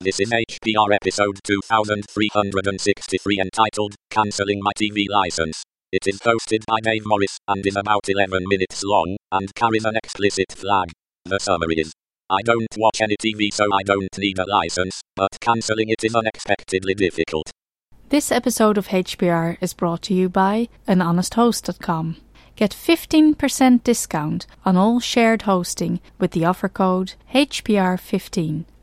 This is HPR episode 2363 entitled Cancelling My TV License. It is hosted by Dave Morris and is about 11 minutes long and carries an explicit flag. The summary is I don't watch any TV so I don't need a license, but cancelling it is unexpectedly difficult. This episode of HPR is brought to you by anhonesthost.com. Get 15% discount on all shared hosting with the offer code HPR15.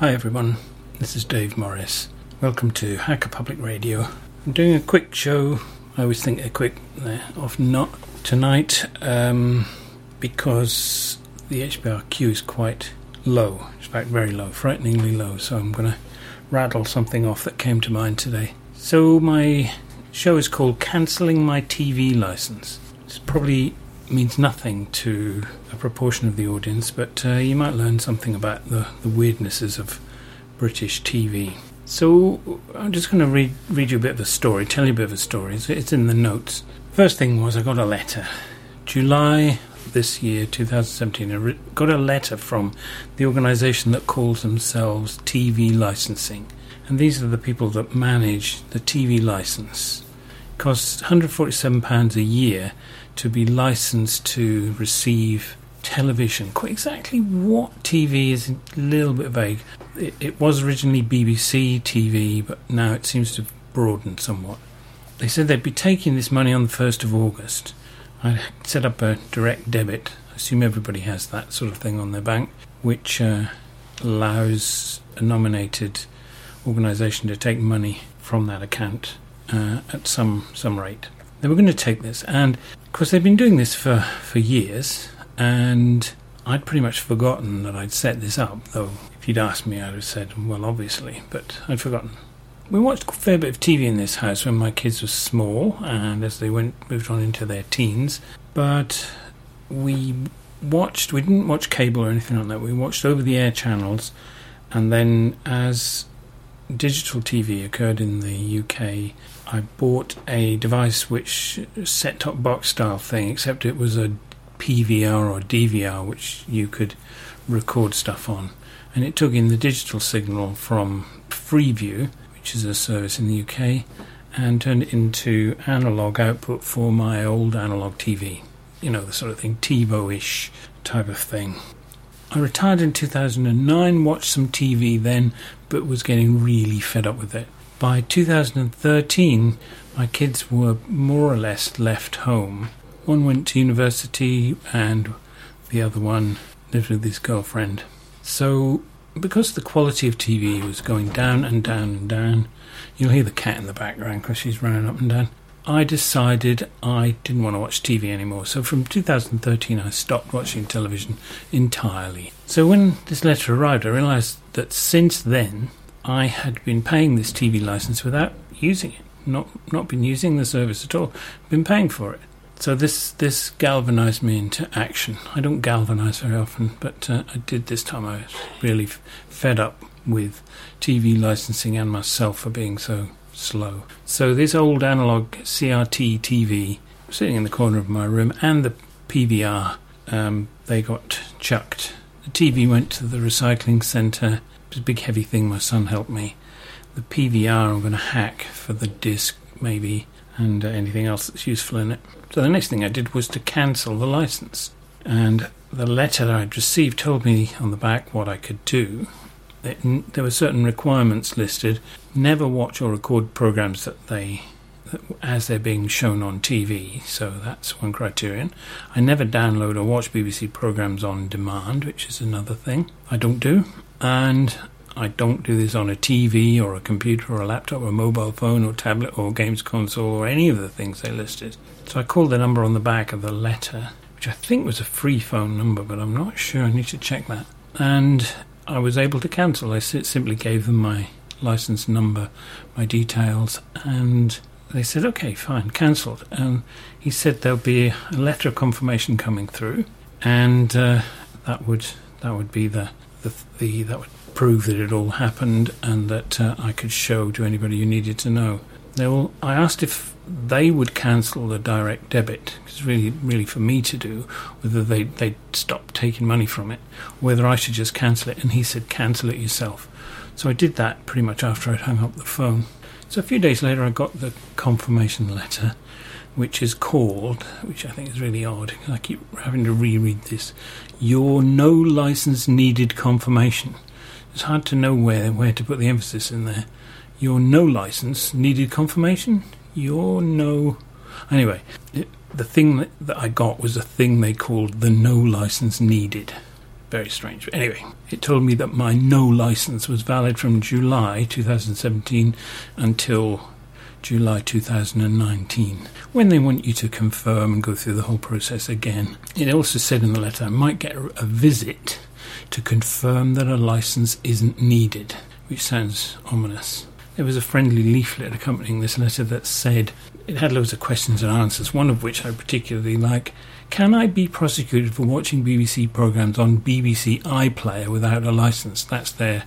Hi everyone, this is Dave Morris. Welcome to Hacker Public Radio. I'm doing a quick show. I always think they're quick, they're often not. Tonight, um, because the HPR queue is quite low, in fact, very low, frighteningly low, so I'm going to rattle something off that came to mind today. So, my show is called Cancelling My TV License. It's probably means nothing to a proportion of the audience, but uh, you might learn something about the, the weirdnesses of British TV. So I'm just going to read read you a bit of a story, tell you a bit of a story. It's, it's in the notes. First thing was I got a letter, July this year, 2017. I re- got a letter from the organisation that calls themselves TV Licensing, and these are the people that manage the TV license. It costs 147 pounds a year to be licensed to receive television. Quite exactly what TV is a little bit vague. It, it, was originally BBC TV, but now it seems to have broadened somewhat. They said they'd be taking this money on the 1st of August. I set up a direct debit. I assume everybody has that sort of thing on their bank, which uh, allows a nominated organisation to take money from that account uh, at some some rate. They were going to take this, and course, they've been doing this for, for years, and I'd pretty much forgotten that I'd set this up, though if you'd asked me, I'd have said, well, obviously, but I'd forgotten. We watched a fair bit of TV in this house when my kids were small and as they went moved on into their teens, but we watched, we didn't watch cable or anything like that, we watched over the air channels, and then as digital TV occurred in the UK, I bought a device which set top box style thing, except it was a PVR or DVR, which you could record stuff on. And it took in the digital signal from Freeview, which is a service in the UK, and turned it into analog output for my old analog TV. You know, the sort of thing, TiVo ish type of thing. I retired in 2009, watched some TV then, but was getting really fed up with it. By 2013, my kids were more or less left home. One went to university, and the other one lived with his girlfriend. So, because the quality of TV was going down and down and down, you'll hear the cat in the background because she's running up and down. I decided I didn't want to watch TV anymore. So from 2013, I stopped watching television entirely. So when this letter arrived, I realised that since then, I had been paying this TV license without using it. Not not been using the service at all. Been paying for it. So this this galvanised me into action. I don't galvanise very often, but uh, I did this time. I was really f- fed up with TV licensing and myself for being so slow. So this old analog CRT TV sitting in the corner of my room and the PVR, um, they got chucked. The TV went to the recycling centre. Big heavy thing. My son helped me. The PVR I'm going to hack for the disc maybe and uh, anything else that's useful in it. So the next thing I did was to cancel the license. And the letter that I'd received told me on the back what I could do it, there were certain requirements listed. Never watch or record programs that they as they're being shown on TV. So that's one criterion. I never download or watch BBC programs on demand, which is another thing I don't do. And I don't do this on a TV or a computer or a laptop or a mobile phone or tablet or games console or any of the things they listed. So I called the number on the back of the letter, which I think was a free phone number, but I'm not sure. I need to check that. And I was able to cancel. I simply gave them my license number, my details, and they said, okay, fine, cancelled. And he said there'll be a letter of confirmation coming through, and uh, that would that would be the, the, the that would prove that it all happened and that uh, I could show to anybody who needed to know. Will, I asked if they would cancel the direct debit. It's really, really for me to do. Whether they they'd stop taking money from it, whether I should just cancel it. And he said, cancel it yourself. So I did that pretty much after I'd hung up the phone. So a few days later, I got the confirmation letter, which is called, which I think is really odd. I keep having to reread this. Your no license needed confirmation. It's hard to know where where to put the emphasis in there. Your no license needed confirmation. Your no. Anyway, it, the thing that, that I got was a thing they called the no license needed. Very strange. But anyway, it told me that my no license was valid from July 2017 until July 2019, when they want you to confirm and go through the whole process again. It also said in the letter I might get a visit to confirm that a license isn't needed, which sounds ominous. There was a friendly leaflet accompanying this letter that said it had loads of questions and answers, one of which I particularly like. Can I be prosecuted for watching BBC programmes on BBC iPlayer without a licence? That's their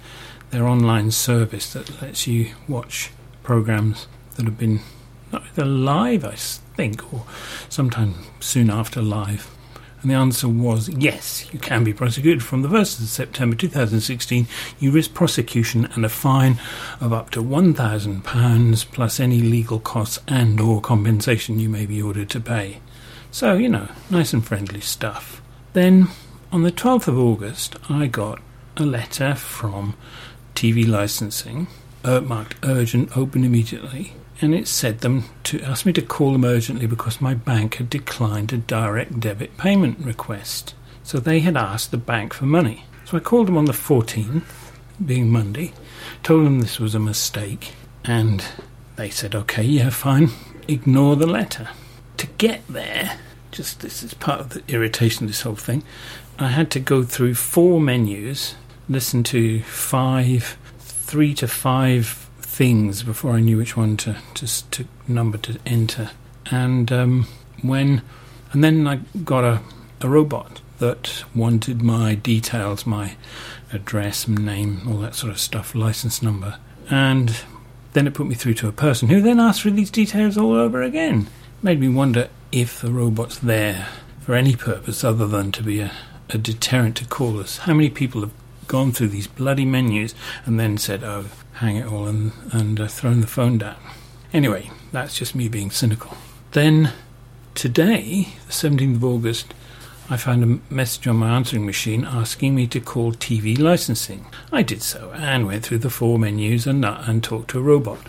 their online service that lets you watch programmes that have been either live, I think, or sometime soon after live. And the answer was yes, you can be prosecuted. From the 1st of September 2016, you risk prosecution and a fine of up to £1,000 plus any legal costs and or compensation you may be ordered to pay. So, you know, nice and friendly stuff. Then, on the 12th of August, I got a letter from TV licensing, uh, marked urgent, open immediately, and it said them to ask me to call them urgently because my bank had declined a direct debit payment request. So they had asked the bank for money. So I called them on the 14th, being Monday, told them this was a mistake, and they said, okay, yeah, fine, ignore the letter. Get there, just this is part of the irritation of this whole thing, I had to go through four menus, listen to five, three to five things before I knew which one to to, to number to enter. And um, when and then I got a, a robot that wanted my details, my address, name, all that sort of stuff, license number, and then it put me through to a person who then asked for these details all over again. Made me wonder if the robot's there for any purpose other than to be a, a deterrent to callers. How many people have gone through these bloody menus and then said, "Oh, hang it all and, and uh, thrown the phone down. Anyway, that's just me being cynical. Then today, the 17th of August, I found a message on my answering machine asking me to call TV licensing. I did so and went through the four menus and, uh, and talked to a robot.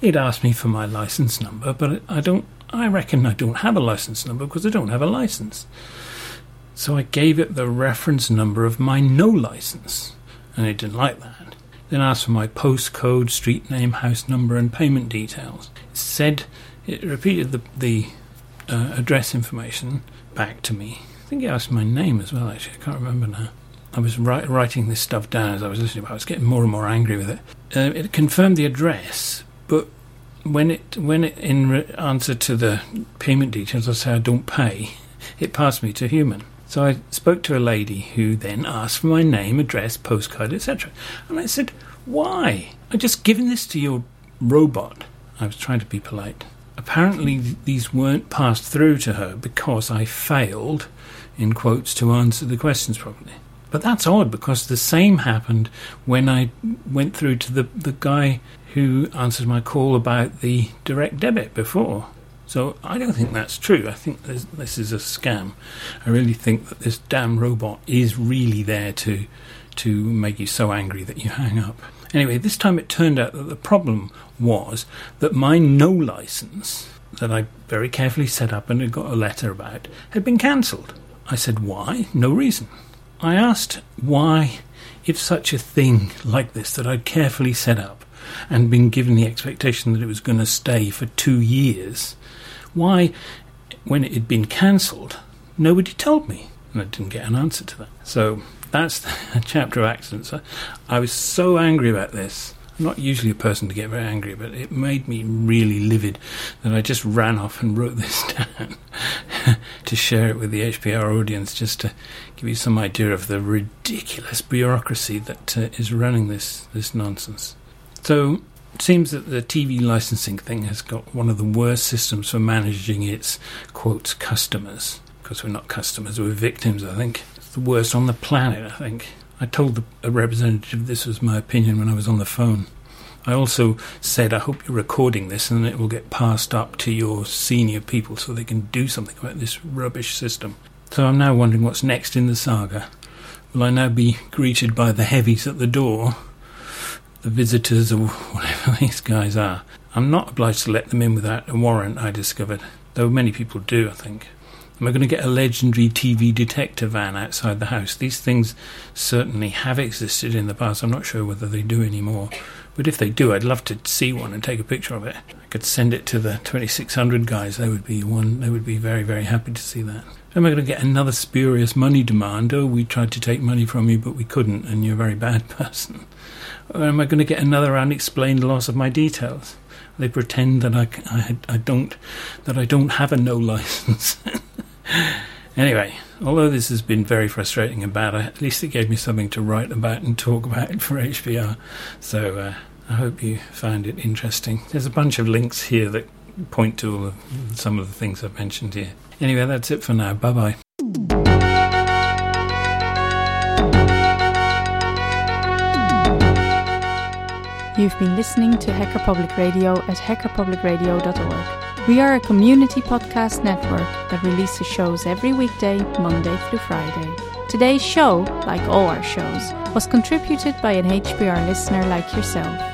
It asked me for my license number, but I don't. I reckon I don't have a license number because I don't have a license. So I gave it the reference number of my no license, and it didn't like that then asked for my postcode, street name, house number, and payment details. It said it repeated the, the uh, address information back to me. I think it asked my name as well. Actually, I can't remember now. I was write, writing this stuff down as I was listening. But I was getting more and more angry with it. Uh, it confirmed the address, when it when it in re- answer to the payment details, I said I don't pay. It passed me to human. So I spoke to a lady who then asked for my name, address, postcode, etc. And I said, Why? I just given this to your robot. I was trying to be polite. Apparently, these weren't passed through to her because I failed, in quotes, to answer the questions properly. But that's odd because the same happened when I went through to the, the guy who answered my call about the direct debit before. So I don't think that's true. I think this, this is a scam. I really think that this damn robot is really there to to make you so angry that you hang up. Anyway, this time it turned out that the problem was that my no license that I very carefully set up and had got a letter about had been cancelled. I said, why? No reason. I asked why if such a thing like this that I'd carefully set up and been given the expectation that it was going to stay for two years, why, when it had been cancelled, nobody told me? And I didn't get an answer to that. So that's a chapter of accidents. I was so angry about this. I'm not usually a person to get very angry, but it made me really livid that I just ran off and wrote this down to share it with the HPR audience, just to give you some idea of the ridiculous bureaucracy that uh, is running this this nonsense. So it seems that the TV licensing thing has got one of the worst systems for managing its quotes customers. Because we're not customers, we're victims. I think it's the worst on the planet. I think. I told the, a representative this was my opinion when I was on the phone. I also said, I hope you're recording this and it will get passed up to your senior people so they can do something about this rubbish system. So I'm now wondering what's next in the saga. Will I now be greeted by the heavies at the door? The visitors or whatever these guys are. I'm not obliged to let them in without a warrant, I discovered. Though many people do, I think. Am I going to get a legendary TV detector van outside the house? These things certainly have existed in the past. I'm not sure whether they do anymore. But if they do, I'd love to see one and take a picture of it. I could send it to the 2600 guys. They would be one. They would be very, very happy to see that. Am I going to get another spurious money demand? Oh, we tried to take money from you, but we couldn't, and you're a very bad person. Or am I going to get another unexplained loss of my details? They pretend that I, I, I don't that I don't have a no license. anyway, although this has been very frustrating and bad, at least it gave me something to write about and talk about for HPR. So uh, I hope you found it interesting. There's a bunch of links here that point to some of the things I've mentioned here. Anyway, that's it for now. Bye bye. You've been listening to Hacker Public Radio at hackerpublicradio.org. We are a community podcast network that releases shows every weekday, Monday through Friday. Today's show, like all our shows, was contributed by an HPR listener like yourself.